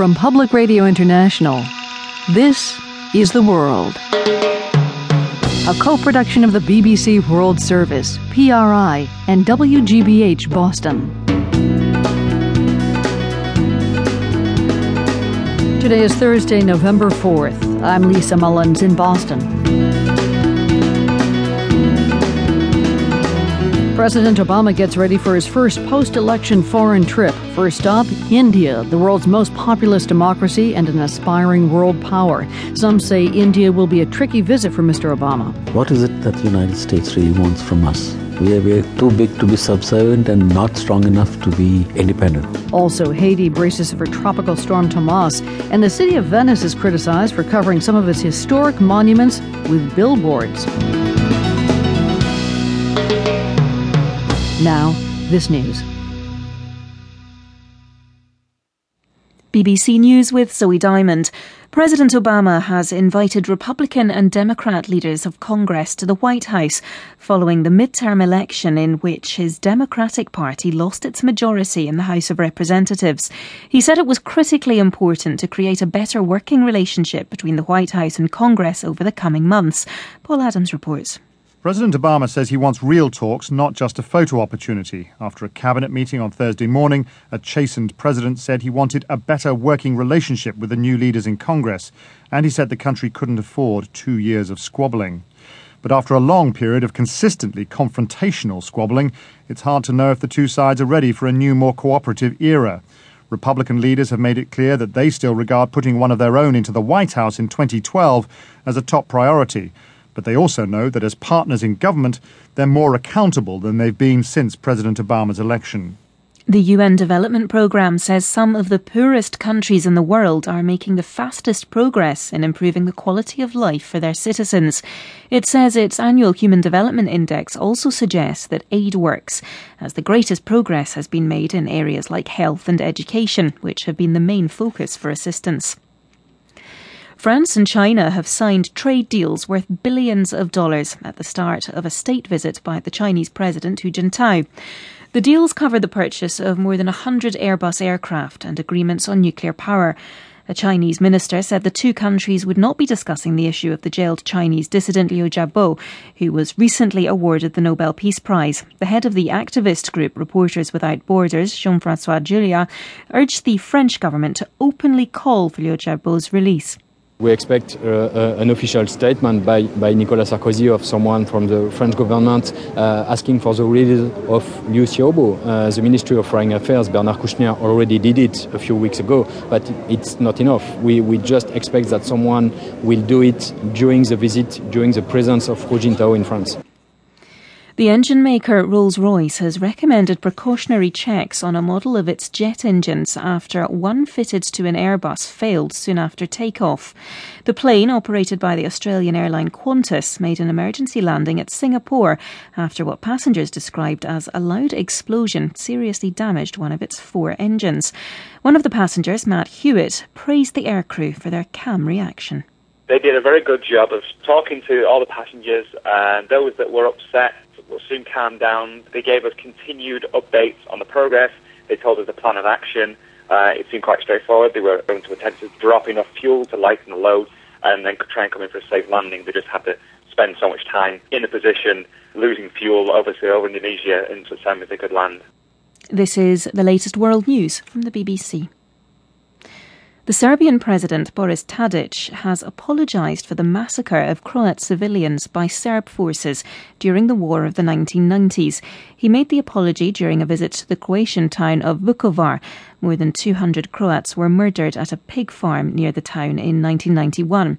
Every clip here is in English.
From Public Radio International, this is The World. A co production of the BBC World Service, PRI, and WGBH Boston. Today is Thursday, November 4th. I'm Lisa Mullins in Boston. President Obama gets ready for his first post election foreign trip. First stop, India, the world's most populous democracy and an aspiring world power. Some say India will be a tricky visit for Mr. Obama. What is it that the United States really wants from us? We are, we are too big to be subservient and not strong enough to be independent. Also, Haiti braces for Tropical Storm Tomas, and the city of Venice is criticized for covering some of its historic monuments with billboards. Now, this news. BBC News with Zoe Diamond. President Obama has invited Republican and Democrat leaders of Congress to the White House following the midterm election in which his Democratic Party lost its majority in the House of Representatives. He said it was critically important to create a better working relationship between the White House and Congress over the coming months. Paul Adams reports. President Obama says he wants real talks, not just a photo opportunity. After a cabinet meeting on Thursday morning, a chastened president said he wanted a better working relationship with the new leaders in Congress, and he said the country couldn't afford two years of squabbling. But after a long period of consistently confrontational squabbling, it's hard to know if the two sides are ready for a new, more cooperative era. Republican leaders have made it clear that they still regard putting one of their own into the White House in 2012 as a top priority but they also know that as partners in government, they're more accountable than they've been since President Obama's election. The UN Development Programme says some of the poorest countries in the world are making the fastest progress in improving the quality of life for their citizens. It says its annual Human Development Index also suggests that aid works, as the greatest progress has been made in areas like health and education, which have been the main focus for assistance. France and China have signed trade deals worth billions of dollars at the start of a state visit by the Chinese President Hu Jintao. The deals cover the purchase of more than 100 Airbus aircraft and agreements on nuclear power. A Chinese minister said the two countries would not be discussing the issue of the jailed Chinese dissident Liu Xiaobo, who was recently awarded the Nobel Peace Prize. The head of the activist group Reporters Without Borders, Jean-François Julliard, urged the French government to openly call for Liu Xiaobo's release. We expect uh, uh, an official statement by, by Nicolas Sarkozy of someone from the French government uh, asking for the release of Liu Xiaobo. Uh, the Ministry of Foreign Affairs, Bernard Kouchner, already did it a few weeks ago, but it's not enough. We, we just expect that someone will do it during the visit, during the presence of Hu Jintao in France. The engine maker Rolls Royce has recommended precautionary checks on a model of its jet engines after one fitted to an Airbus failed soon after takeoff. The plane, operated by the Australian airline Qantas, made an emergency landing at Singapore after what passengers described as a loud explosion seriously damaged one of its four engines. One of the passengers, Matt Hewitt, praised the aircrew for their calm reaction. They did a very good job of talking to all the passengers and those that were upset will soon calm down. They gave us continued updates on the progress. They told us the plan of action. Uh, it seemed quite straightforward. They were going to attempt to drop enough fuel to lighten the load and then try and come in for a safe landing. They just had to spend so much time in the position, losing fuel, obviously, over Indonesia in such time as they could land. This is the latest world news from the BBC. The Serbian President Boris Tadic has apologised for the massacre of Croat civilians by Serb forces during the war of the 1990s. He made the apology during a visit to the Croatian town of Vukovar. More than 200 Croats were murdered at a pig farm near the town in 1991.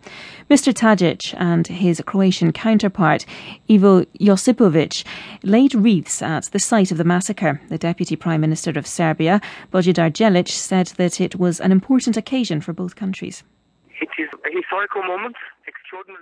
Mr. Tadic and his Croatian counterpart, Ivo Josipovic, laid wreaths at the site of the massacre. The Deputy Prime Minister of Serbia, Božidar Djelic, said that it was an important occasion for both countries. It is a historical moment, extraordinary.